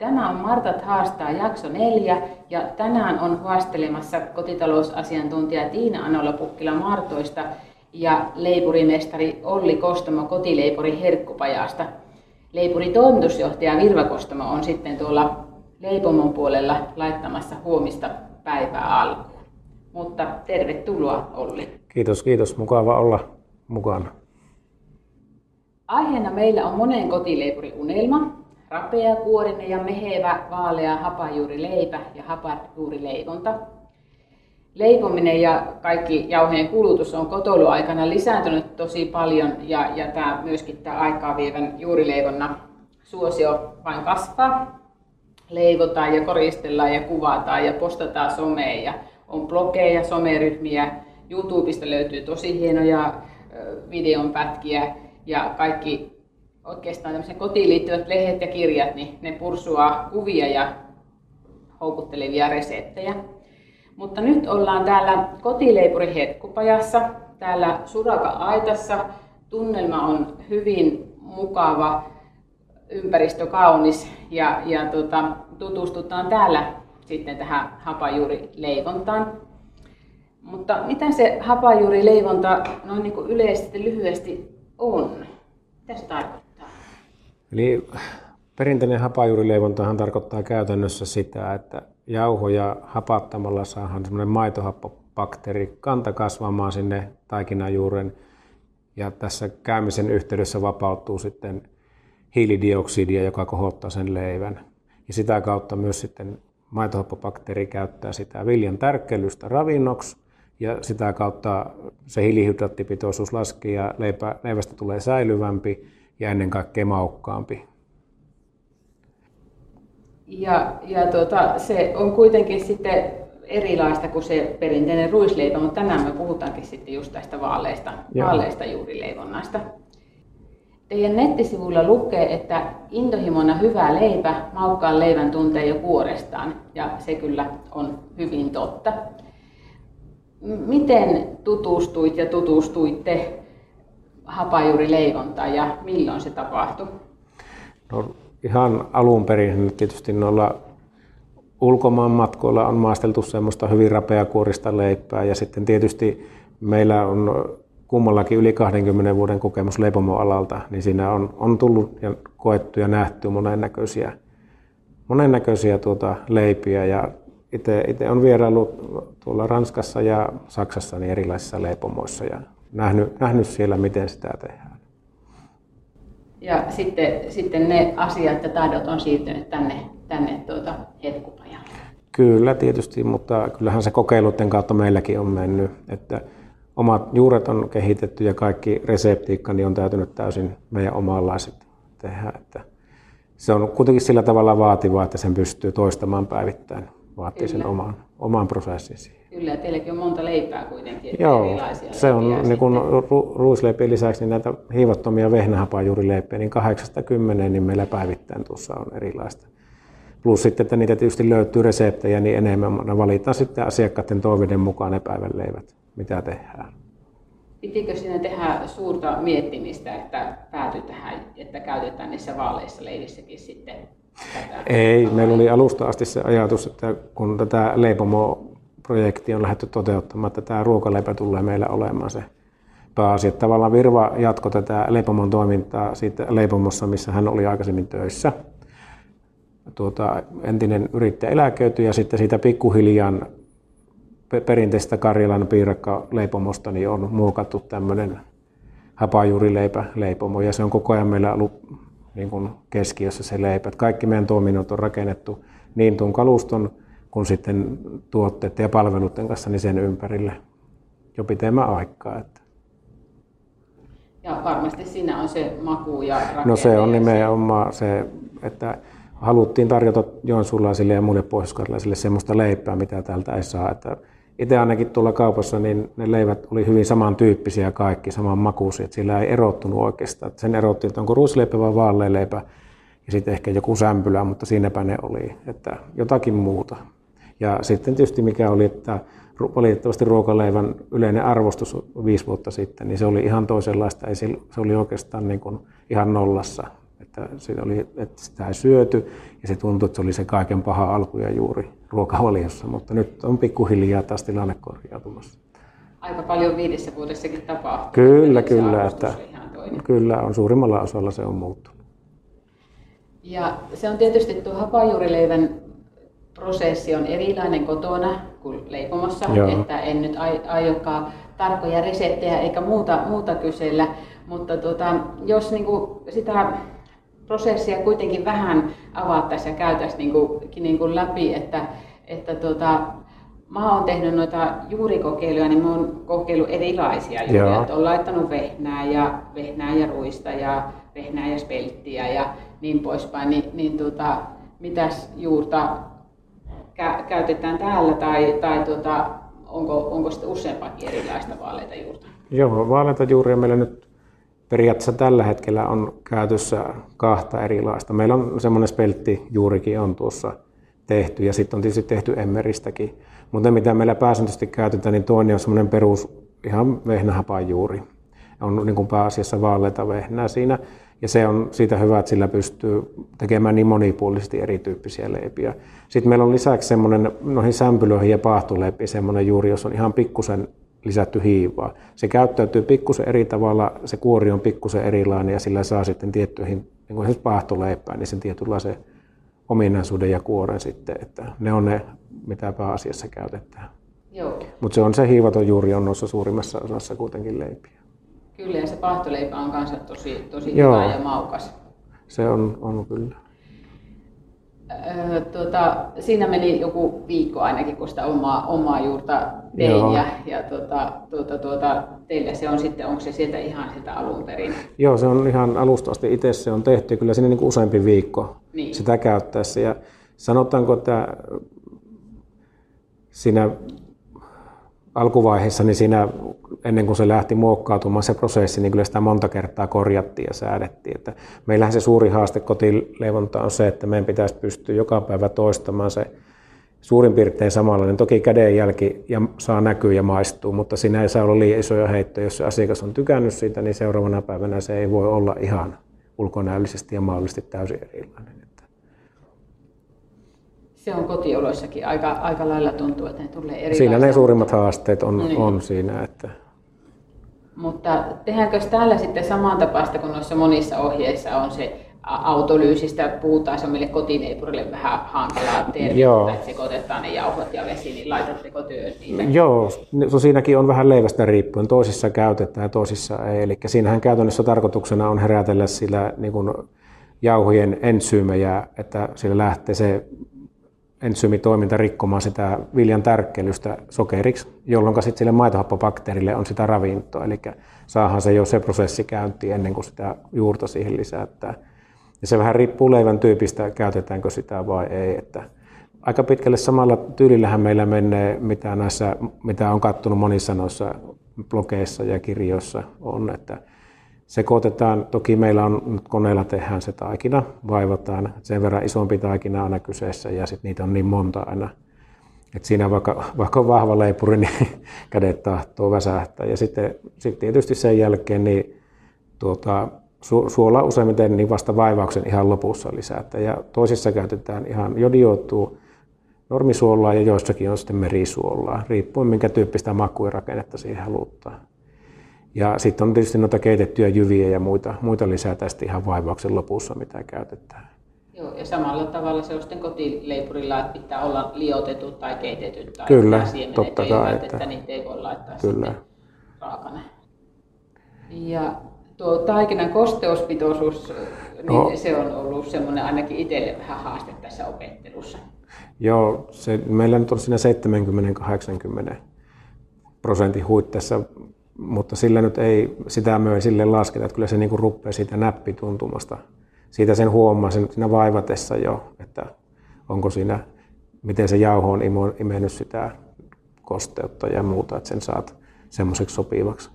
Tämä on Martat haastaa jakso neljä ja tänään on haastelemassa kotitalousasiantuntija Tiina Anola Pukkila Martoista ja leipurimestari Olli Kostamo kotileipuri Herkkupajasta. Leipuri toimitusjohtaja Virva Kostamo on sitten tuolla leipomon puolella laittamassa huomista päivää alkuun. Mutta tervetuloa Olli. Kiitos, kiitos. Mukava olla mukana. Aiheena meillä on monen kotileipuri unelma, rapeakuorinen ja mehevä vaalea hapajuurileipä ja hapajuurileivonta. Leipominen ja kaikki jauheen kulutus on kotoiluaikana lisääntynyt tosi paljon ja, ja tämä, myöskin tämä aikaa vievän juurileivonna suosio vain kasvaa. Leivotaan ja koristellaan ja kuvataan ja postataan someen ja on blogeja, someryhmiä. YouTubesta löytyy tosi hienoja videonpätkiä ja kaikki oikeastaan tämmöisen kotiin liittyvät lehdet ja kirjat, niin ne pursuaa kuvia ja houkuttelevia reseptejä. Mutta nyt ollaan täällä kotileipuri Hetkupajassa, täällä Suraka-aitassa. Tunnelma on hyvin mukava, ympäristö kaunis ja, ja tota, tutustutaan täällä sitten tähän hapajuurileivontaan. Mutta mitä se hapajuurileivonta noin niin kuin yleisesti lyhyesti on? Eli perinteinen hapajuurileivontahan tarkoittaa käytännössä sitä, että jauhoja hapattamalla saadaan semmoinen maitohappobakteeri kanta kasvamaan sinne taikinajuuren ja tässä käymisen yhteydessä vapautuu sitten hiilidioksidia, joka kohottaa sen leivän. Ja sitä kautta myös sitten maitohappobakteeri käyttää sitä viljan tärkkelystä ravinnoksi. Ja sitä kautta se hiilihydraattipitoisuus laskee ja leipä, leivästä tulee säilyvämpi ja ennen kaikkea maukkaampi. Ja, ja tuota, se on kuitenkin sitten erilaista kuin se perinteinen ruisleipä, mutta tänään me puhutaankin sitten just tästä vaaleista, vaaleista juurileivonnasta. Teidän nettisivuilla lukee, että intohimona hyvä leipä, maukkaan leivän tuntee jo kuorestaan, ja se kyllä on hyvin totta. Miten tutustuit ja tutustuitte hapajuurileivontaa ja milloin se tapahtui? No, ihan alun perin tietysti noilla ulkomaan matkoilla on maasteltu semmoista hyvin rapeakuorista leipää ja sitten tietysti meillä on kummallakin yli 20 vuoden kokemus leipomoalalta, niin siinä on, on tullut ja koettu ja nähty monennäköisiä, monennäköisiä tuota leipiä ja itse on vieraillut tuolla Ranskassa ja Saksassa niin erilaisissa leipomoissa ja nähnyt, nähnyt siellä, miten sitä tehdään. Ja sitten, sitten ne asiat ja taidot on siirtynyt tänne, tänne tuota hetkupajalle. Kyllä tietysti, mutta kyllähän se kokeiluiden kautta meilläkin on mennyt. Että omat juuret on kehitetty ja kaikki reseptiikka niin on täytynyt täysin meidän omanlaiset tehdä. Että se on kuitenkin sillä tavalla vaativaa, että sen pystyy toistamaan päivittäin. Vaatii Kyllä. sen oman, oman prosessin siihen. Kyllä, teilläkin on monta leipää kuitenkin. Joo, erilaisia se on niin kuin ru- ruisleipien lisäksi niin näitä hiivattomia vehnähapajuurileipejä, niin 80 niin meillä päivittäin tuossa on erilaista. Plus sitten, että niitä tietysti löytyy reseptejä, niin enemmän ne valitaan sitten asiakkaiden toiveiden mukaan ne päivän leivät, mitä tehdään. Pitikö siinä tehdä suurta miettimistä, että päätyi tähän, että käytetään niissä vaaleissa leivissäkin sitten tätä? Ei, meillä oli alusta asti se ajatus, että kun tätä leipomoa projekti on lähdetty toteuttamaan, että tämä ruokaleipä tulee meillä olemaan se pääasia. Tavallaan Virva jatkoi tätä leipomon toimintaa siitä leipomossa, missä hän oli aikaisemmin töissä. Tuota, entinen yrittäjä eläköityi ja sitten siitä pikkuhiljaa perinteistä Karjalan piirakka leipomosta niin on muokattu tämmöinen hapajuurileipä leipomo ja se on koko ajan meillä ollut niin kuin keskiössä se leipä. Kaikki meidän toiminnot on rakennettu niin tuon kaluston kuin sitten tuotteiden ja palveluiden kanssa niin sen ympärille jo pitemmän aikaa. Että. Ja varmasti siinä on se maku ja No se on nimenomaan se, että haluttiin tarjota joensuulaisille ja muille pohjoiskarjalaisille semmoista leipää, mitä täältä ei saa. Että itse ainakin tuolla kaupassa, niin ne leivät oli hyvin samantyyppisiä kaikki, saman makuisia, että sillä ei erottunut oikeastaan. Sen erotti, että onko ruisleipä vai vaalealeipä ja sitten ehkä joku sämpylä, mutta siinäpä ne oli, että jotakin muuta. Ja sitten tietysti mikä oli, että valitettavasti ruokaleivän yleinen arvostus viisi vuotta sitten, niin se oli ihan toisenlaista. Ei se oli oikeastaan niin kuin ihan nollassa. Että, se oli, että sitä ei syöty ja se tuntui, että se oli se kaiken paha alkuja juuri ruokavaliossa. Mutta nyt on pikkuhiljaa taas tilanne korjautumassa. Aika paljon viidessä vuodessakin tapahtuu. Kyllä, kyllä. Että, kyllä on suurimmalla osalla se on muuttunut. Ja se on tietysti tuo hapajuurileivän prosessi on erilainen kotona kuin leipomassa, Joo. että en nyt aiokaan tarkkoja reseptejä eikä muuta, muuta kysellä, mutta tota, jos niin kuin sitä prosessia kuitenkin vähän avattaisiin ja käytäisiin niin kuin, niin kuin läpi, että, että tota, mä oon tehnyt noita juurikokeiluja, niin mä oon kokeillut erilaisia juuria. Olen laittanut vehnää ja, vehnää ja ruista ja vehnää ja spelttiä ja niin poispäin. Ni, niin tota, mitäs juurta kä- käytetään täällä tai, tai tota, onko, onko sitten useampakin erilaista vaaleita juurta? Joo, vaaleita juuria meillä nyt periaatteessa tällä hetkellä on käytössä kahta erilaista. Meillä on semmoinen speltti juurikin on tuossa tehty ja sitten on tietysti tehty emmeristäkin. Mutta mitä meillä pääsääntöisesti käytetään, niin toinen on semmoinen perus ihan juuri. On niin kuin pääasiassa vaaleita vehnää siinä. Ja se on siitä hyvä, että sillä pystyy tekemään niin monipuolisesti erityyppisiä leipiä. Sitten meillä on lisäksi semmoinen noihin sämpylöihin ja paahtoleipiin semmoinen juuri, jos on ihan pikkusen lisätty hiivaa. Se käyttäytyy pikkusen eri tavalla, se kuori on pikkusen erilainen ja sillä saa sitten tiettyihin, niin kuin esimerkiksi paahtoleipään, niin sen tietynlaisen ominaisuuden ja kuoren sitten, että ne on ne, mitä pääasiassa käytetään. Mutta se on se hiivaton juuri on noissa suurimmassa osassa kuitenkin leipiä. Kyllä, ja se paahtoleipä on kanssa tosi, tosi hyvä ja maukas. Se on, on kyllä. Öö, tota, siinä meni joku viikko ainakin, kun sitä omaa, omaa juurta tein. Joo. Ja, ja tuota, tuota, tuota, teillä se on sitten, onko se sieltä ihan sitä alun perin? Joo, se on ihan alusta asti itse se on tehty. Kyllä siinä niin kuin useampi viikko niin. sitä käyttäessä. Ja sanotaanko, että siinä alkuvaiheessa, niin siinä ennen kuin se lähti muokkautumaan se prosessi, niin kyllä sitä monta kertaa korjattiin ja säädettiin. Että meillähän se suuri haaste kotileivonta on se, että meidän pitäisi pystyä joka päivä toistamaan se suurin piirtein samanlainen. Toki kädenjälki ja saa näkyä ja maistuu, mutta siinä ei saa olla liian isoja heittoja. Jos se asiakas on tykännyt siitä, niin seuraavana päivänä se ei voi olla ihan ulkonäöllisesti ja maallisesti täysin erilainen. Se on kotioloissakin aika, aika lailla tuntuu, että ne tulee eri. Siinä ne suurimmat haasteet on, niin. on siinä. Että... Mutta tehdäänkö täällä sitten samantapaista kuin noissa monissa ohjeissa on se autolyysistä puhutaan, se on meille kotineipurille vähän hankalaa tervettä, että sekoitetaan ne jauhot ja vesi, niin laitatteko työn niitä? Joo, so siinäkin on vähän leivästä riippuen. Toisissa käytetään ja toisissa ei. Eli siinähän käytännössä tarkoituksena on herätellä sillä niin kuin jauhojen ensyymejä, että sillä lähtee se entsyymitoiminta rikkomaan sitä viljan tärkkelystä sokeriksi, jolloin sitten sille maitohappobakteerille on sitä ravintoa. Eli saahan se jo se prosessi käyntiin ennen kuin sitä juurta siihen lisätään. Ja se vähän riippuu leivän tyypistä, käytetäänkö sitä vai ei. Että aika pitkälle samalla tyylillähän meillä menee, mitä, näissä, mitä on kattonut monissa noissa blogeissa ja kirjoissa on, että sekoitetaan. Toki meillä on nyt koneella tehdään se taikina, vaivataan. Sen verran isompi taikina aina kyseessä ja sitten niitä on niin monta aina. Et siinä vaikka, vaikka on vahva leipuri, niin kädet tahtoo väsähtää. Ja sitten, sitten tietysti sen jälkeen niin tuota, su, suola useimmiten niin vasta vaivauksen ihan lopussa lisätä. Ja toisissa käytetään ihan jodioitua normisuolaa ja joissakin on sitten merisuolaa, riippuen minkä tyyppistä makuirakennetta siihen halutaan. Ja sitten on tietysti noita keitettyjä jyviä ja muita, muita lisää tästä ihan vaivauksen lopussa, mitä käytetään. Joo, ja samalla tavalla se on sitten kotileipurilla, että pitää olla liotetut tai keitetyt tai Kyllä, totta kai. Että, että niitä ei voi laittaa Kyllä. raakana. Ja tuo taikinan kosteuspitoisuus, niin no. se on ollut semmoinen ainakin itselle vähän haaste tässä opettelussa. Joo, se, meillä nyt on siinä 70-80 prosentin huitteessa mutta sillä nyt ei sitä myö sille lasketa, että kyllä se niin kuin rupeaa siitä näppituntumasta siitä sen huomaa sen siinä vaivatessa jo, että onko siinä, miten se jauho on imennyt sitä kosteutta ja muuta, että sen saat semmoiseksi sopivaksi.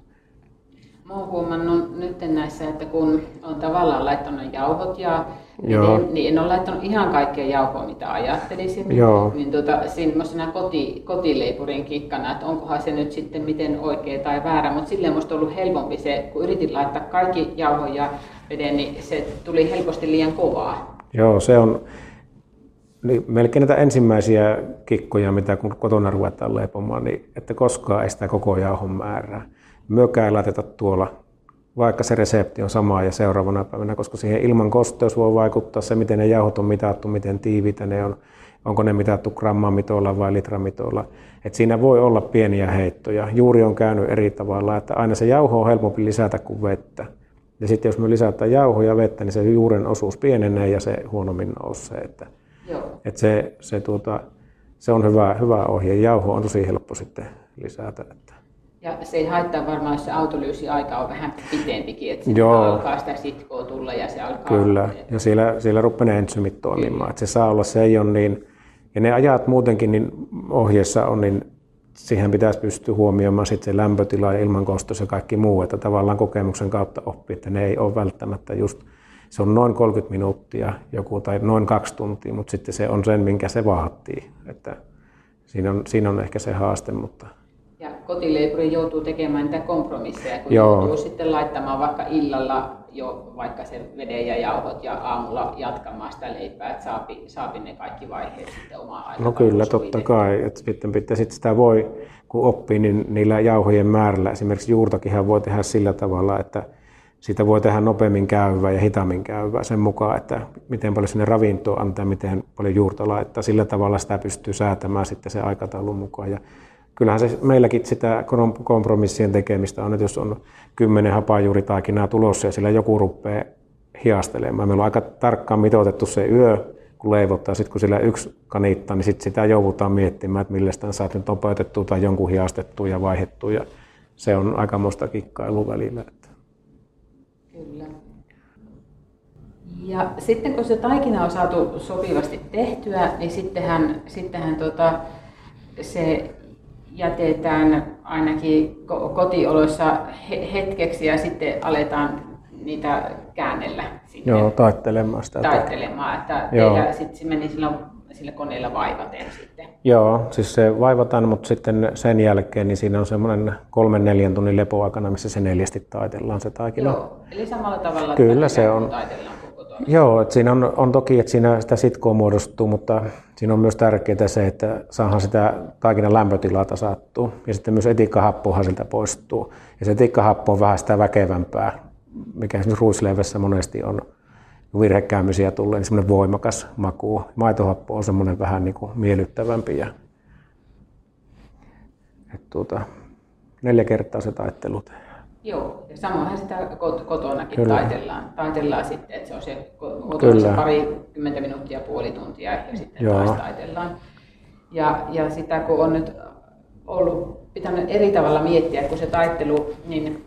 Mä oon huomannut nyt näissä, että kun on tavallaan laittanut jauhot ja Joo. Niin, niin en ole laittanut ihan kaikkea jauhoa, mitä ajattelisin. Joo. Niin tuota, semmoisena koti, kotileipurin kikkana, että onkohan se nyt sitten miten oikea tai väärä, mutta silleen musta ollut helpompi se, kun yritin laittaa kaikki jauho ja veden, niin se tuli helposti liian kovaa. Joo, se on niin melkein näitä ensimmäisiä kikkoja, mitä kun kotona ruvetaan leipomaan, niin että koskaan ei sitä koko jauhon määrää. Myökään ei laiteta tuolla vaikka se resepti on sama ja seuraavana päivänä, koska siihen ilman kosteus voi vaikuttaa se, miten ne jauhot on mitattu, miten tiivitä ne on, onko ne mitattu grammamitoilla vai litramitoilla. Et siinä voi olla pieniä heittoja. Juuri on käynyt eri tavalla, että aina se jauho on helpompi lisätä kuin vettä. Ja sitten jos me lisätään jauhoja ja vettä, niin se juuren osuus pienenee ja se huonommin nousee. Että, Joo. että se, se, tuota, se on hyvä, hyvä ohje. Jauho on tosi helppo sitten lisätä. Ja se ei haittaa varmaan, jos se autolyysi aika on vähän pitempikin, että Joo. alkaa sitä sitkoa tulla ja se alkaa... Kyllä, ja siellä, siellä rupeaa ne ensymit toimimaan. Että se saa olla, se ei ole niin... Ja ne ajat muutenkin niin ohjeessa on, niin siihen pitäisi pystyä huomioimaan sitten se lämpötila ja ilmankostos ja kaikki muu, että tavallaan kokemuksen kautta oppii, että ne ei ole välttämättä just, se on noin 30 minuuttia joku tai noin kaksi tuntia, mutta sitten se on sen, minkä se vaatii. Että siinä, on, siinä on ehkä se haaste, mutta kotileipuri joutuu tekemään niitä kompromisseja, kun Joo. joutuu sitten laittamaan vaikka illalla jo vaikka sen veden ja jauhot ja aamulla jatkamaan sitä leipää, että saapi, saapi ne kaikki vaiheet sitten omaa aikaa. No kyllä, totta kai. Että sitten pitää sit sitä voi, kun oppii, niin niillä jauhojen määrällä, esimerkiksi juurtakinhan voi tehdä sillä tavalla, että siitä voi tehdä nopeammin käyvää ja hitaammin käyvää sen mukaan, että miten paljon sinne ravintoa antaa, miten paljon juurta laittaa. Sillä tavalla sitä pystyy säätämään sitten se aikataulun mukaan. Ja kyllähän se meilläkin sitä kompromissien tekemistä on, että jos on kymmenen hapajuuritaikinaa tulossa ja sillä joku rupeaa hiastelemaan. Meillä on aika tarkkaan mitoitettu se yö, kun leivottaa. Sitten kun sillä yksi kaniittaa, niin sitten sitä joudutaan miettimään, että millä sitä saat nyt nopeutettua tai jonkun hiastettua ja vaihettua. Ja se on aika musta kikkailu välillä. Kyllä. Ja sitten kun se taikina on saatu sopivasti tehtyä, niin sittenhän, sittenhän tota, se jätetään ainakin kotioloissa hetkeksi ja sitten aletaan niitä käännellä. Sinne. Joo, taittelemaan sitä. Taittelemaan, että teillä sitten se meni sillä, sillä koneella vaivaten sitten. Joo, siis se vaivataan, mutta sitten sen jälkeen niin siinä on semmoinen kolmen neljän tunnin lepoaikana, missä se neljästi taitellaan se taikina. Joo, eli samalla tavalla Kyllä se on. taitellaan Joo, että siinä on, on toki, että siinä sitä sitkoa muodostuu, mutta siinä on myös tärkeää se, että saadaan sitä taikinan lämpötilaa tasattua. Ja sitten myös etikkahappohan siltä poistuu. Ja se etikkahappo on vähän sitä väkevämpää, mikä esimerkiksi ruisleivessä monesti on virhekäämisiä tulee, niin semmoinen voimakas maku. Maitohappo on semmoinen vähän niin kuin miellyttävämpi. Ja, että tuota, neljä kertaa se taittelu tehdään. Joo, ja samoinhan sitä kotonakin Kyllä. taitellaan, taitellaan sitten, että se on se kotona se pari kymmentä minuuttia, puoli tuntia ja sitten Joo. taas taitellaan. Ja, ja sitä kun on nyt ollut pitänyt eri tavalla miettiä, kun se taittelu, niin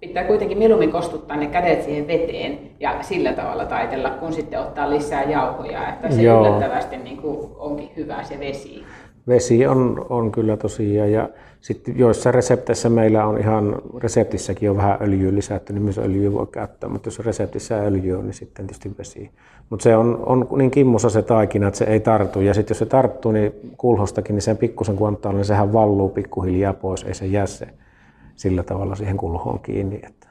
pitää kuitenkin mieluummin kostuttaa ne kädet siihen veteen ja sillä tavalla taitella, kun sitten ottaa lisää jauhoja, että se Joo. yllättävästi niin kuin onkin hyvä se vesi. Vesi on, on kyllä tosiaan ja sitten joissa resepteissä meillä on ihan, reseptissäkin on vähän öljyä lisätty, niin myös öljyä voi käyttää, mutta jos reseptissä öljy on, niin sitten tietysti vesi. Mutta se on, on niin kimmosa se taikina, että se ei tartu. Ja sitten jos se tarttuu, niin kulhostakin, niin sen pikkusen kun antaa, niin sehän valluu pikkuhiljaa pois, ei se jää se sillä tavalla siihen kulhoon kiinni. Että.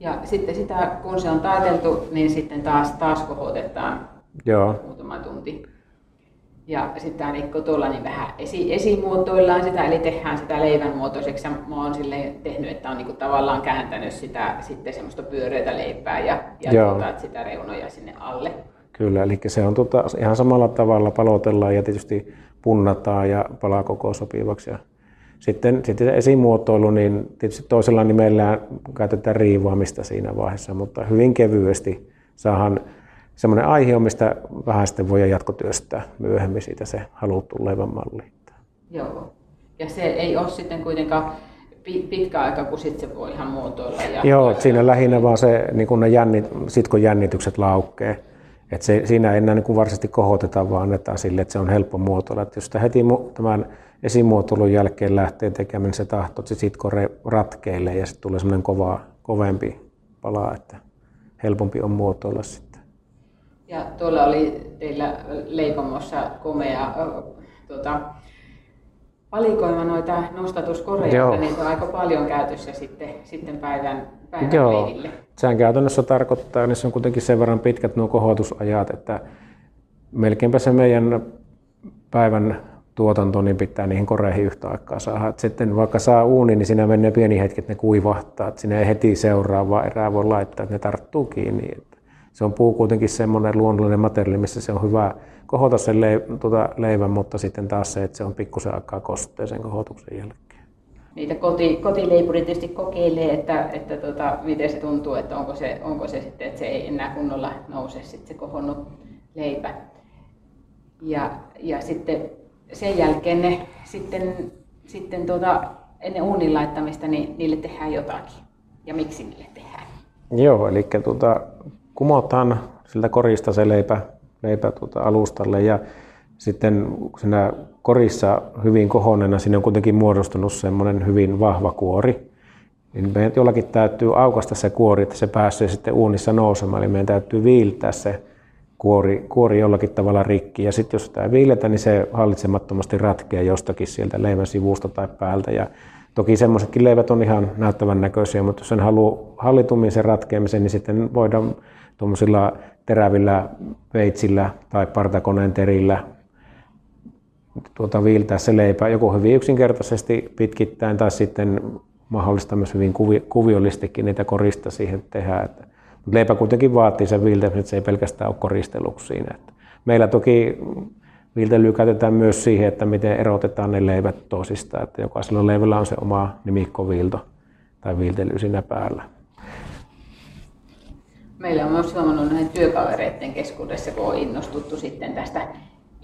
Ja sitten sitä, kun se on taiteltu, niin sitten taas, taas kohotetaan Joo. Ja sitten tämä Nikko tuolla niin vähän esi, esimuotoillaan sitä, eli tehdään sitä leivän muotoiseksi. Mä oon silleen tehnyt, että on niinku tavallaan kääntänyt sitä sitten semmoista pyöreitä leipää ja, ja tuota, sitä reunoja sinne alle. Kyllä, eli se on tuota, ihan samalla tavalla palotellaan ja tietysti punnataan ja palaa koko sopivaksi. Ja sitten, sitten se esimuotoilu, niin tietysti toisella nimellä käytetään riivaamista siinä vaiheessa, mutta hyvin kevyesti saadaan semmoinen aihe on, mistä vähän sitten voi jatkotyöstää myöhemmin siitä se haluttu leivän malli. Joo. Ja se ei ole sitten kuitenkaan pitkä aika, kun sitten se voi ihan muotoilla. Ja Joo, siinä lähinnä vaan se, niin kun ne jännit, sitkon jännitykset laukkee. Et se, siinä ei enää niin varsinaisesti kohoteta, vaan annetaan sille, että se on helppo muotoilla. Et jos sitä heti tämän esimuotoilun jälkeen lähtee tekemään, niin se tahto, että se sitko ratkeille ja sitten tulee semmoinen kova, kovempi pala, että helpompi on muotoilla sitten. Ja tuolla oli teillä leipomossa komea tuota, valikoima noita nostatuskoreja, niin on aika paljon käytössä sitten, sitten päivän, päivän Joo. leiville. Sehän käytännössä tarkoittaa, että se on kuitenkin sen verran pitkät nuo kohotusajat, että melkeinpä se meidän päivän tuotanto, niin pitää niihin koreihin yhtä aikaa saada. Et sitten vaikka saa uuni, niin siinä menee pieni hetki, että ne kuivahtaa. Et sinne ei heti seuraavaa erää voi laittaa, että ne tarttuu kiinni. Et se on puu kuitenkin semmoinen luonnollinen materiaali, missä se on hyvä kohota sen tuota leivän, mutta sitten taas se, että se on pikkusen aikaa kostea sen kohotuksen jälkeen. Niitä koti, kotileipuri tietysti kokeilee, että, että tota, miten se tuntuu, että onko se, onko se sitten, että se ei enää kunnolla nouse sitten se kohonnut leipä. Ja, ja sitten sen jälkeen ne sitten, sitten tuota, ennen uunin laittamista niin niille tehdään jotakin. Ja miksi niille tehdään? Joo, eli tuota, kumotaan siltä korista se leipä, leipä tuota alustalle ja sitten siinä korissa hyvin kohonneena sinne on kuitenkin muodostunut semmoinen hyvin vahva kuori. Niin meidän jollakin täytyy aukasta se kuori, että se pääsee sitten uunissa nousemaan. Eli meidän täytyy viiltää se kuori, kuori jollakin tavalla rikki. Ja sitten jos sitä ei viiletä, niin se hallitsemattomasti ratkeaa jostakin sieltä leivän sivusta tai päältä. Ja toki semmoisetkin leivät on ihan näyttävän näköisiä, mutta jos sen haluaa hallitummin sen ratkeamisen, niin sitten voidaan tuommoisilla terävillä veitsillä tai partakoneen terillä tuota, viiltää se leipä joko hyvin yksinkertaisesti pitkittäin tai sitten mahdollista myös hyvin kuvi, kuviollistikin niitä korista siihen tehdä. Että, mutta leipä kuitenkin vaatii sen viiltämisen, että se ei pelkästään ole koristeluksi siinä. Että meillä toki viiltelyä käytetään myös siihen, että miten erotetaan ne leivät toisistaan. Että jokaisella leivällä on se oma nimikkoviilto tai viiltely siinä päällä. Meillä on myös huomannut näiden työkavereiden keskuudessa, kun on innostuttu sitten tästä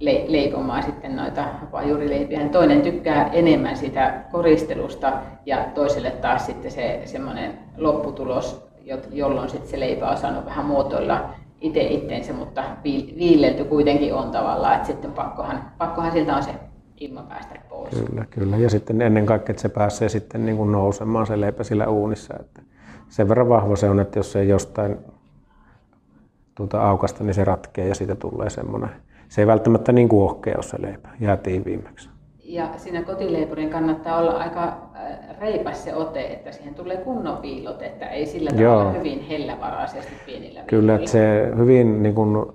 le- leipomaan sitten noita vajuurileipiä. Niin toinen tykkää enemmän sitä koristelusta ja toiselle taas sitten se semmoinen lopputulos, jolloin sitten se leipä on saanut vähän muotoilla itse itteensä, mutta viillelty kuitenkin on tavallaan, että sitten pakkohan, pakkohan siltä on se ilma päästä pois. Kyllä, kyllä. Ja sitten ennen kaikkea, että se pääsee sitten niin kuin nousemaan se leipä sillä uunissa. Että sen verran vahva se on, että jos se jostain tuota aukasta, niin se ratkee ja siitä tulee semmoinen. Se ei välttämättä niin kuin ohkea ole se leipä, jää tiiviimmäksi. Ja siinä kotileipurin kannattaa olla aika äh, reipas se ote, että siihen tulee kunnon viilot, että ei sillä tavalla Joo. hyvin hellävaraisesti pienillä Kyllä, että se hyvin niin kuin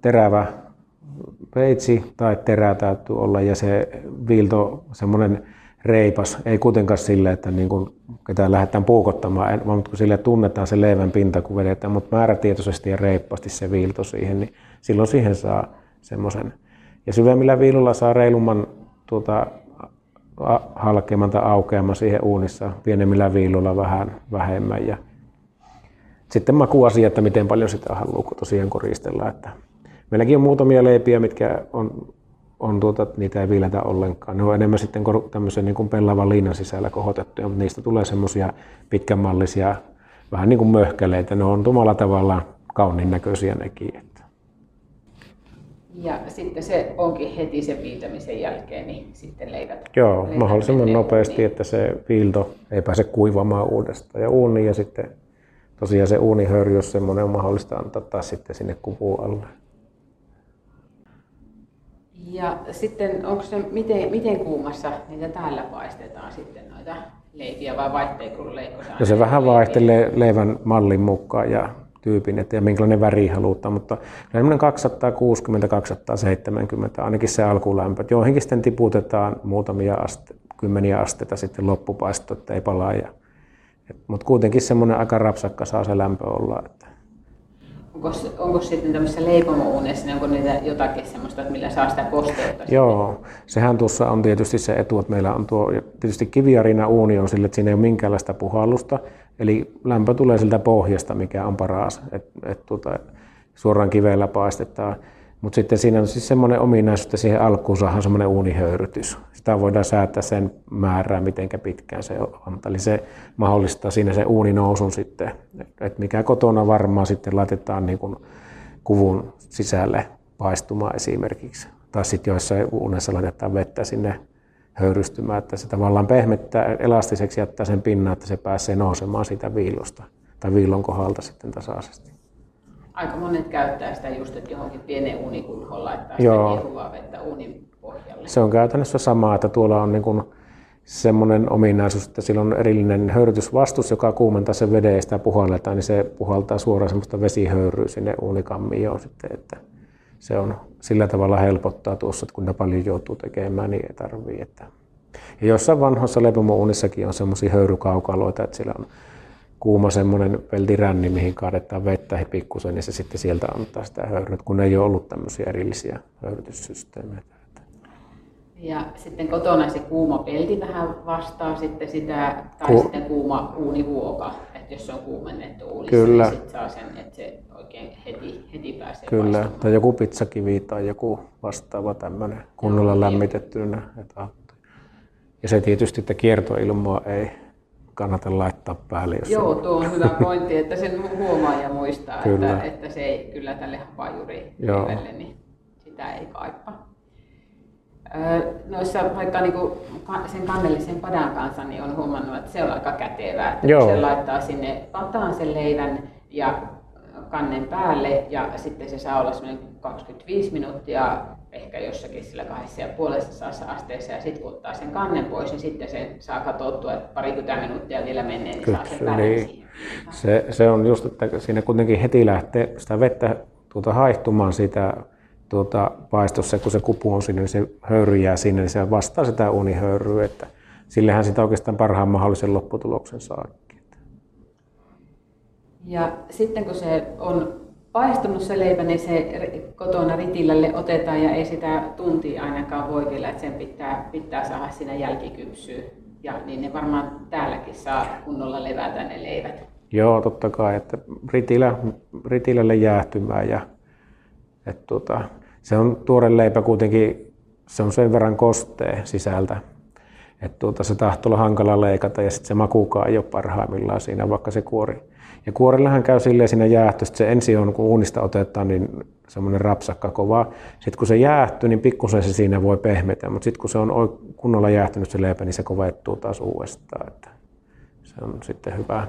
terävä veitsi tai terä täytyy olla ja se viilto semmoinen reipas, ei kuitenkaan sille, että niin kuin ketään lähdetään puukottamaan, vaan kun sille tunnetaan se leivän pinta, kun vedetään, mutta määrätietoisesti ja reippaasti se viilto siihen, niin silloin siihen saa semmoisen. Ja syvemmillä viilulla saa reilumman tuota, halkeaman tai aukeaman siihen uunissa, pienemmillä viilulla vähän vähemmän. Ja sitten makuasia, että miten paljon sitä haluaa tosiaan koristella. Että meilläkin on muutamia leipiä, mitkä on on tuota, niitä ei viiletä ollenkaan. Ne on enemmän sitten tämmöisen niin kuin pellavan liinan sisällä kohotettuja, mutta niistä tulee semmoisia pitkänmallisia, vähän niin kuin möhkäleitä. Ne on tumalla tavalla kauniin näköisiä nekin. Että. Ja sitten se onkin heti sen viiltämisen jälkeen, niin sitten leivät. Joo, leivät mahdollisimman nopeasti, niin. että se viilto ei pääse kuivamaan uudestaan. Ja uuni ja sitten tosiaan se uunihöyry, jos semmoinen on mahdollista antaa taas sitten sinne kupuun alle. Ja sitten onko se, miten, miten kuumassa niitä täällä paistetaan sitten noita leipiä vai vaihteeko leikko No se vähän vaihtelee leivän mallin mukaan ja tyypin, että ja minkälainen väri halutaan, mutta semmoinen 260-270, ainakin se alkulämpö. Joihinkin sitten tiputetaan muutamia aste, kymmeniä asteita sitten loppupaisto, että ei palaa. Ja, et, mutta kuitenkin semmoinen aika rapsakka saa se lämpö olla. Että Onko, onko sitten tämmöisessä leipomouunissa, niin onko niitä jotakin semmoista, että millä saa sitä kosteutta? Joo, sehän tuossa on tietysti se etu, että meillä on tuo, tietysti kiviarina uuni on sille, että siinä ei ole minkäänlaista puhallusta, eli lämpö tulee siltä pohjasta, mikä on paras, että et, tuota, suoraan kivellä paistetaan. Mutta sitten siinä on siis semmoinen ominaisuus, että siihen alkuun saadaan semmoinen uunihöyrytys. Sitä voidaan säätää sen määrää, miten pitkään se on. Eli se mahdollistaa siinä se uuninousun sitten, että mikä kotona varmaan sitten laitetaan niin kuin kuvun sisälle paistumaan esimerkiksi. Tai sitten joissain uunessa laitetaan vettä sinne höyrystymään, että se tavallaan pehmettää elastiseksi jättää sen pinnan, että se pääsee nousemaan siitä viilosta tai viilon kohdalta sitten tasaisesti. Aika monet käyttää sitä just, että johonkin pieneen uunikulhoon laittaa Joo. sitä kiehuvaa vettä uunin pohjalle. Se on käytännössä sama, että tuolla on niin kuin semmoinen ominaisuus, että sillä on erillinen höyrytysvastus, joka kuumentaa sen veden ja sitä puhalletaan, niin se puhaltaa suoraan semmoista vesihöyryä sinne uunikammioon sitten, että se on sillä tavalla helpottaa tuossa, että kun ne paljon joutuu tekemään, niin ei tarvii. Että... Ja jossain vanhoissa leipomounissakin on semmoisia höyrykaukaloita, että siellä on kuuma semmoinen peltiränni, mihin kaadetaan vettä pikkusen, niin se sitten sieltä antaa sitä höyryä, kun ei ole ollut tämmöisiä erillisiä höyrytyssysteemeitä. Ja sitten kotona se kuuma pelti vähän vastaa sitten sitä, tai Ku... sitten kuuma uunivuoka, että jos se on kuumennettu uunissa, niin Kyllä. niin sitten saa sen, että se oikein heti, heti pääsee Kyllä, paistumaan. tai joku pizzakivi tai joku vastaava tämmöinen kunnolla lämmitettynä. Ja se tietysti, että kiertoilmaa ei kannata laittaa päälle. Jos Joo, tuo on hyvä pointti, että sen huomaa ja muistaa, että, että se ei kyllä tälle hapajuri niin sitä ei kaipaa. Noissa vaikka niinku sen kannellisen padan kanssa niin on huomannut, että se on aika kätevää, että Joo. se laittaa sinne pataan sen leivän ja kannen päälle ja sitten se saa olla 25 minuuttia ehkä jossakin sillä kahdessa ja puolessa asteessa ja sitten kun ottaa sen kannen pois, niin sitten se saa katsottua, että parikymmentä minuuttia vielä menee, niin Kyllä, saa sen niin. Se, se, on just, että siinä kuitenkin heti lähtee sitä vettä tuota haihtumaan siitä tuota, paistossa, kun se kupu on sinne, niin se höyry jää sinne, niin se vastaa sitä unihöyryä, että sillehän sitä oikeastaan parhaan mahdollisen lopputuloksen saa. Ja sitten kun se on paistunut se leipä, niin se kotona ritilälle otetaan ja ei sitä tuntia ainakaan voikilla, että sen pitää, pitää saada siinä jälkikypsyä. Ja niin ne varmaan täälläkin saa kunnolla levätä ne leivät. Joo, totta kai, että ritilä, ritilälle jäähtymään ja että tuota, se on tuore leipä kuitenkin, se on sen verran kostea sisältä, että tuota, se tahtoo olla hankala leikata ja sitten se makukaan ei ole parhaimmillaan siinä, vaikka se kuori. Ja kuorillahan käy silleen siinä jäähtöstä, se ensin on, kun uunista otetaan, niin semmoinen rapsakka kova. Sitten kun se jäähtyy, niin pikkusen se siinä voi pehmetä, mutta sitten kun se on kunnolla jäähtynyt se leipä, niin se kovettuu taas uudestaan. Että se on sitten hyvä,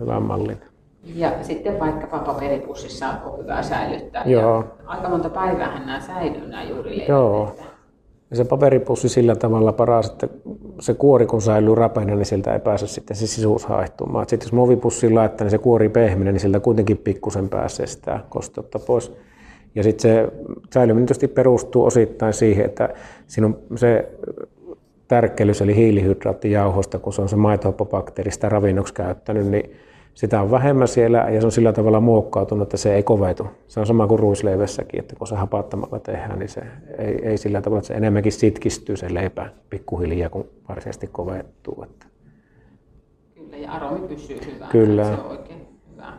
hyvä mallinen. Ja sitten vaikkapa paperipussissa on hyvä säilyttää. Joo. Ja aika monta päivää nämä säilyy nämä juuri Joo. Ja se paperipussi sillä tavalla paras, että se kuori kun säilyy rapeena, niin sieltä ei pääse sitten se sisuus haihtumaan. Sitten jos muovipussiin laittaa, niin se kuori pehmeä, niin sieltä kuitenkin pikkusen pääsee sitä kosteutta pois. Ja sitten se säilyminen tietysti perustuu osittain siihen, että siinä on se tärkkelys eli hiilihydraattijauhosta, kun se on se maitohapobakteerista ravinnoksi käyttänyt, niin sitä on vähemmän siellä ja se on sillä tavalla muokkautunut, että se ei kovetu. Se on sama kuin ruisleivässäkin, että kun se hapattamalla tehdään, niin se ei, ei sillä tavalla, että se enemmänkin sitkistyy se leipä pikkuhiljaa, kun varsinaisesti kovettuu. Että. Kyllä, ja aromi pysyy hyvänä. Kyllä. Se on oikein hyvä.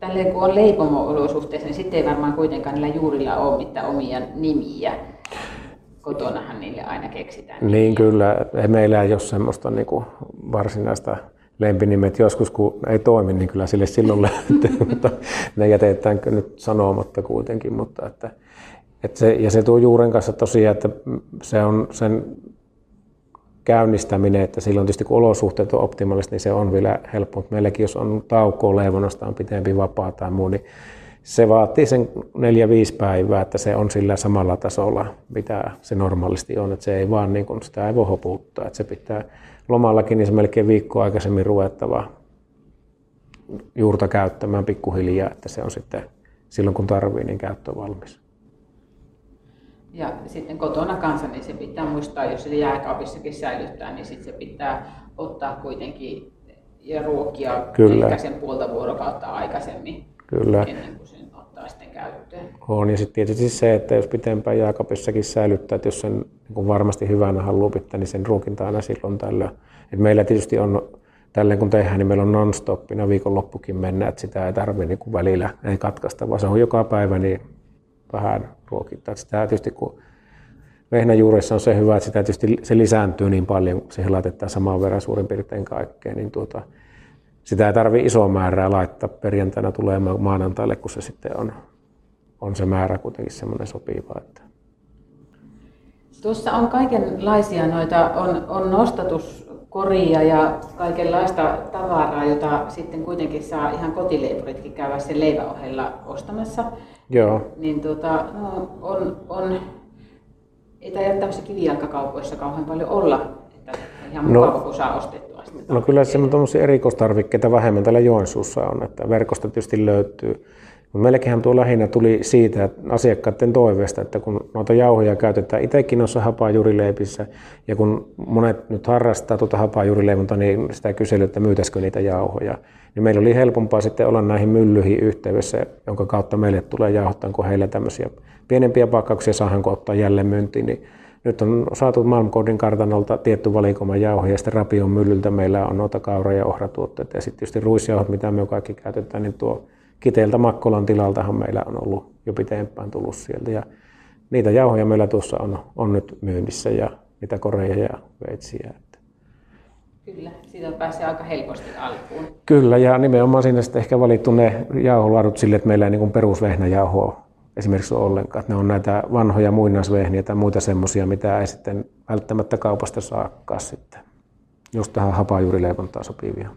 Tälleen kun on leipomo-olosuhteessa, niin sitten ei varmaan kuitenkaan niillä juurilla ole mitään omia nimiä. Kotonahan niille aina keksitään. Nimiä. Niin kyllä, meillä ei ole semmoista niin kuin varsinaista lempinimet joskus, kun ei toimi, niin kyllä sille silloin löytyy, mutta ne jätetään nyt sanomatta kuitenkin. Mutta että, että se, ja se tuo juuren kanssa tosiaan, että se on sen käynnistäminen, että silloin tietysti kun olosuhteet on optimaaliset, niin se on vielä helppo. Meilläkin jos on taukoa leivonnasta, on pitempi vapaa tai muu, niin se vaatii sen neljä viisi päivää, että se on sillä samalla tasolla, mitä se normaalisti on. Että se ei vaan, niin kuin, sitä ei voi hoputtaa, että se pitää lomallakin niin se melkein viikko aikaisemmin ruvettava juurta käyttämään pikkuhiljaa, että se on sitten silloin kun tarvii, niin käyttö valmis. Ja sitten kotona kanssa, niin se pitää muistaa, jos se jääkaapissakin säilyttää, niin sitten se pitää ottaa kuitenkin ja ruokia Kyllä. ehkä sen puolta vuorokautta aikaisemmin Kyllä. ennen kuin sen sitten käyttöön. On, ja sitten tietysti se, että jos pitempään jääkaapissakin säilyttää, että jos sen niin varmasti hyvänä haluaa pitää, niin sen ruokinta aina silloin tällöin. Et meillä tietysti on, tälleen kun tehdään, niin meillä on non-stoppina viikonloppukin mennä, että sitä ei tarvitse niin välillä ei katkaista, vaan se on joka päivä niin vähän ruokittaa. Sitä tietysti kun vehnäjuuressa on se hyvä, että sitä tietysti se lisääntyy niin paljon, kun siihen laitetaan samaan verran suurin piirtein kaikkeen, niin tuota, sitä ei tarvitse isoa määrää laittaa perjantaina tulee maanantaille, kun se sitten on, on se määrä kuitenkin semmoinen sopiva. Että. Tuossa on kaikenlaisia noita, on, on nostatuskoria ja kaikenlaista tavaraa, jota sitten kuitenkin saa ihan kotileipuritkin käydä sen leivän ohella ostamassa. Joo. Niin tuota, no, on, on, ei taida tämmöisissä kivijalkakaupoissa kauhean paljon olla, että ihan no, mukava, kun saa ostettua sitä. No kyllä semmoisia erikoistarvikkeita vähemmän täällä Joensuussa on, että verkosta tietysti löytyy mutta tuo lähinnä tuli siitä että asiakkaiden toiveesta, että kun noita jauhoja käytetään itsekin noissa hapajuurileipissä, ja kun monet nyt harrastaa tuota hapajuurileivonta, niin sitä kyselyä, että myytäisikö niitä jauhoja. Niin meillä oli helpompaa sitten olla näihin myllyihin yhteydessä, jonka kautta meille tulee jauhottaa, kun heillä tämmöisiä pienempiä pakkauksia saadaan ottaa jälleen myyntiin. Niin nyt on saatu Malmkodin kartanolta tietty valikoma jauhoja, ja sitten Rapion myllyltä meillä on noita kaura- ja ohratuotteita, ja sitten tietysti ruisjauhot, mitä me kaikki käytetään, niin tuo Kiteeltä Makkolan tilaltahan meillä on ollut jo pitempään tullut sieltä. Ja niitä jauhoja meillä tuossa on, on nyt myynnissä ja niitä koreja ja veitsiä. Kyllä, siitä pääsee aika helposti alkuun. Kyllä, ja nimenomaan siinä sitten ehkä valittu ne jauholaadut sille, että meillä ei niin perusvehnäjauhoa esimerkiksi ole ollenkaan. Ne on näitä vanhoja muinaisvehniä tai muita semmoisia, mitä ei sitten välttämättä kaupasta saakaan sitten. Just tähän hapajuurileivontaan sopivia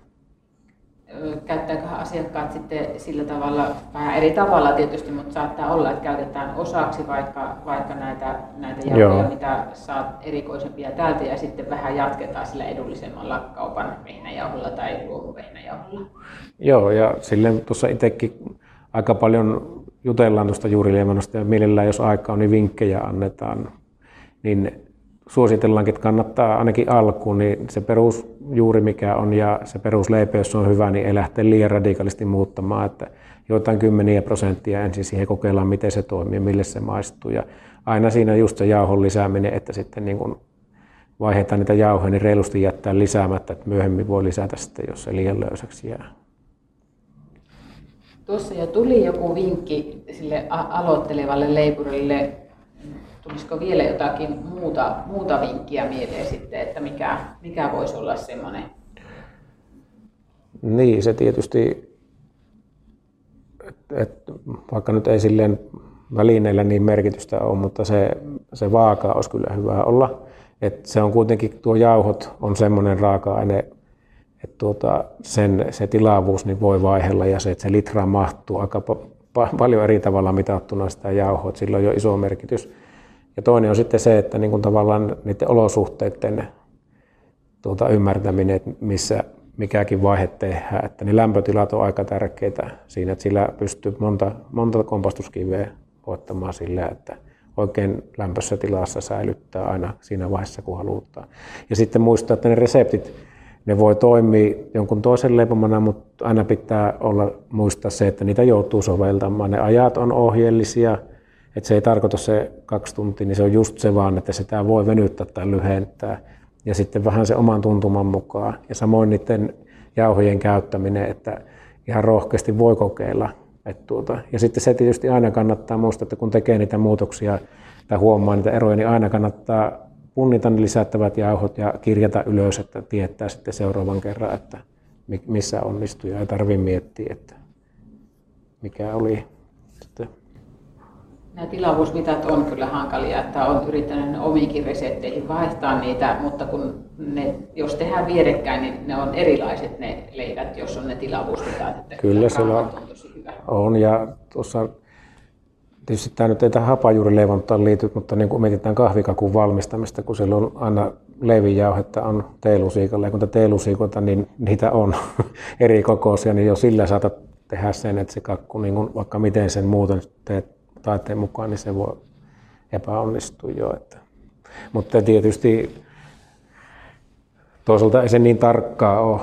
käyttääköhän asiakkaat sitten sillä tavalla, vähän eri tavalla tietysti, mutta saattaa olla, että käytetään osaksi vaikka, vaikka näitä, näitä jauhoja, mitä saat erikoisempia täältä ja sitten vähän jatketaan sillä edullisemmalla kaupan vehnäjauholla tai luomuvehnäjauholla. Joo, ja silleen tuossa itsekin aika paljon jutellaan tuosta juuriliemannosta ja mielellään jos aikaa on, niin vinkkejä annetaan. Niin suositellaankin, että kannattaa ainakin alkuun, niin se perusjuuri mikä on ja se perusleipä, jos on hyvä, niin ei lähteä liian radikaalisti muuttamaan, että joitain kymmeniä prosenttia ensin siihen kokeillaan, miten se toimii, mille se maistuu. Ja aina siinä just se jauhon lisääminen, että sitten niin kun vaihdetaan niitä jauhoja, niin reilusti jättää lisäämättä, että myöhemmin voi lisätä sitten, jos se liian löysäksi jää. Tuossa jo tuli joku vinkki sille aloittelevalle leipurille tulisiko vielä jotakin muuta, muuta vinkkiä mieleen sitten, että mikä, mikä voisi olla semmoinen? Niin, se tietysti, että et, vaikka nyt ei silleen välineillä niin merkitystä ole, mutta se, se vaaka olisi kyllä hyvä olla. Et se on kuitenkin, tuo jauhot on semmoinen raaka-aine, että tuota, sen, se tilavuus niin voi vaihella ja se, että se litra mahtuu aika pa- paljon eri tavalla mitattuna sitä jauhoa, että sillä on jo iso merkitys. Ja toinen on sitten se, että niin kuin tavallaan niiden olosuhteiden tuota ymmärtäminen, että missä mikäkin vaihe tehdään. Että niin lämpötilat on aika tärkeitä siinä, että sillä pystyy monta, monta kompastuskiveä voittamaan sillä, että oikein lämpössä tilassa säilyttää aina siinä vaiheessa, kun halutaan. Ja sitten muistaa, että ne reseptit, ne voi toimia jonkun toisen leipomana, mutta aina pitää olla muistaa se, että niitä joutuu soveltamaan. Ne ajat on ohjeellisia, että se ei tarkoita se kaksi tuntia, niin se on just se vaan, että sitä voi venyttää tai lyhentää. Ja sitten vähän se oman tuntuman mukaan. Ja samoin niiden jauhojen käyttäminen, että ihan rohkeasti voi kokeilla. Että tuota. Ja sitten se tietysti aina kannattaa muistaa, että kun tekee niitä muutoksia tai huomaa niitä eroja, niin aina kannattaa punnita ne lisättävät jauhot ja kirjata ylös, että tietää sitten seuraavan kerran, että missä onnistuu ja ei tarvitse miettiä, että mikä oli Nämä tilavuusmitat on kyllä hankalia, että on yrittänyt omiinkin resepteihin vaihtaa niitä, mutta kun ne, jos tehdään vierekkäin, niin ne on erilaiset ne leivät, jos on ne tilavuusmitat. Että kyllä se on, tosi hyvä. on ja tuossa tietysti tämä nyt ei tähän hapajuurileivontaan liity, mutta niin kuin mietitään kahvikakun valmistamista, kun siellä on aina leivinjauhetta on teelusiikolla, ja kun teelusiikoita, niin niitä on eri kokoisia, niin jo sillä saatat tehdä sen, että se kakku, niin kuin vaikka miten sen muuten teet taiteen mukaan, niin se voi epäonnistua jo. Että. Mutta tietysti toisaalta ei se niin tarkkaa ole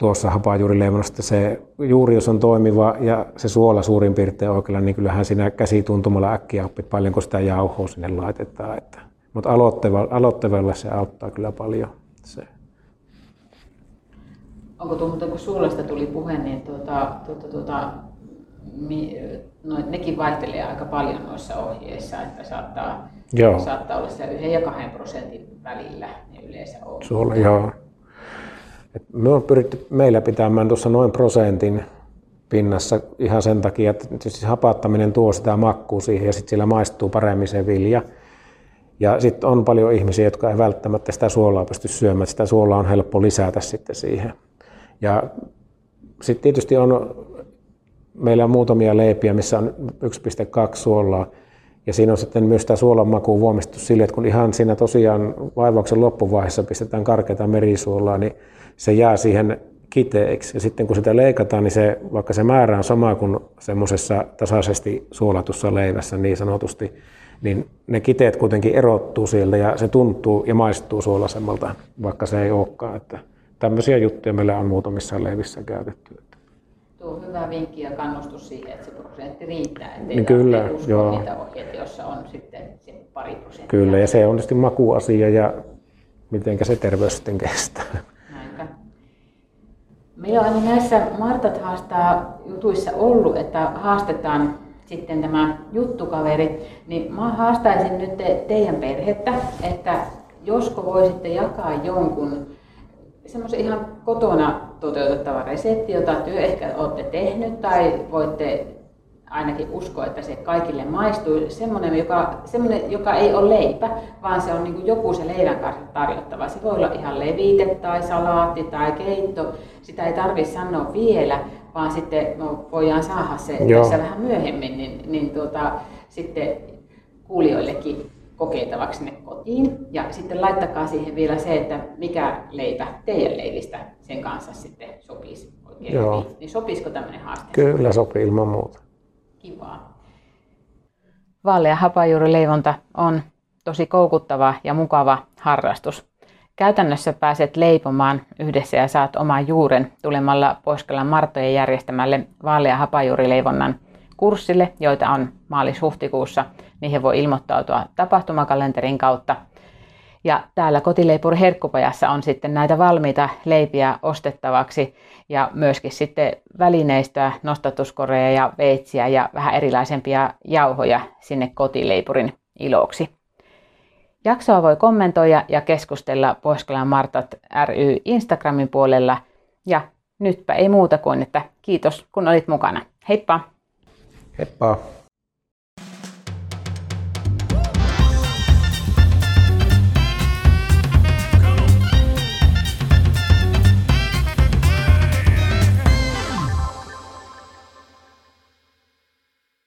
tuossa hapajuurileivonnassa, se juuri jos on toimiva ja se suola suurin piirtein oikealla, niin kyllähän siinä käsituntumalla äkkiä oppit kun sitä jauhoa sinne laitetaan. Että. Mutta aloittavalle se auttaa kyllä paljon. Se. Onko tuo, kun suolesta tuli puhe, niin tuota, tuota, tuota, no, nekin vaihtelee aika paljon noissa ohjeissa, että saattaa, joo. saattaa olla se 1 ja 2 prosentin välillä ne yleensä on. Sulla, joo. Et me on pyritty meillä pitämään tuossa noin prosentin pinnassa ihan sen takia, että siis hapattaminen tuo sitä makkua siihen ja sitten sillä maistuu paremmin se vilja. Ja sitten on paljon ihmisiä, jotka ei välttämättä sitä suolaa pysty syömään. Sitä suolaa on helppo lisätä sitten siihen. Ja sitten tietysti on, meillä on muutamia leipiä, missä on 1,2 suolaa. Ja siinä on sitten myös tämä suolan maku sille, että kun ihan siinä tosiaan vaivauksen loppuvaiheessa pistetään karkeata merisuolaa, niin se jää siihen kiteeksi. Ja sitten kun sitä leikataan, niin se, vaikka se määrä on sama kuin semmoisessa tasaisesti suolatussa leivässä niin sanotusti, niin ne kiteet kuitenkin erottuu sieltä ja se tuntuu ja maistuu suolaisemmalta, vaikka se ei olekaan. Että tämmöisiä juttuja meillä on muutamissa leivissä käytetty. Tuo on hyvä vinkki ja kannustus siihen, että se prosentti riittää, ettei niin kyllä, joo. niitä ohjeita, joissa on sitten se pari prosenttia. Kyllä, ja se on tietysti makuasia ja miten se terveys sitten kestää. Meillä on näissä Martat haastaa jutuissa ollut, että haastetaan sitten tämä juttukaveri, niin mä haastaisin nyt te, teidän perhettä, että josko voisitte jakaa jonkun semmoisen ihan kotona toteutettava resepti, jota työ ehkä olette tehnyt tai voitte ainakin uskoa, että se kaikille maistuu. Semmoinen, joka, semmoinen, joka ei ole leipä, vaan se on niin joku se leivän kanssa tarjottava. Se voi olla ihan levite tai salaatti tai keitto. Sitä ei tarvitse sanoa vielä, vaan sitten no, voidaan saada se Joo. tässä vähän myöhemmin, niin, niin tuota, sitten kuulijoillekin kokeiltavaksi sinne kotiin. Ja sitten laittakaa siihen vielä se, että mikä leipä teidän leivistä sen kanssa sitten sopisi oikein Joo. hyvin. Niin sopisiko tämmöinen haaste? Kyllä sopii ilman muuta. Kivaa. Vaalea hapajuurileivonta on tosi koukuttava ja mukava harrastus. Käytännössä pääset leipomaan yhdessä ja saat oman juuren tulemalla Poiskelan Marttojen järjestämälle vaalea hapajuurileivonnan kurssille, joita on maalis-huhtikuussa. Niihin voi ilmoittautua tapahtumakalenterin kautta. Ja täällä Kotileipuri Herkkupajassa on sitten näitä valmiita leipiä ostettavaksi ja myöskin sitten välineistöä, nostatuskoreja ja veitsiä ja vähän erilaisempia jauhoja sinne kotileipurin iloksi. Jaksoa voi kommentoida ja keskustella Pohjois Martat ry Instagramin puolella. Ja nytpä ei muuta kuin, että kiitos kun olit mukana. Heippa! Heippa!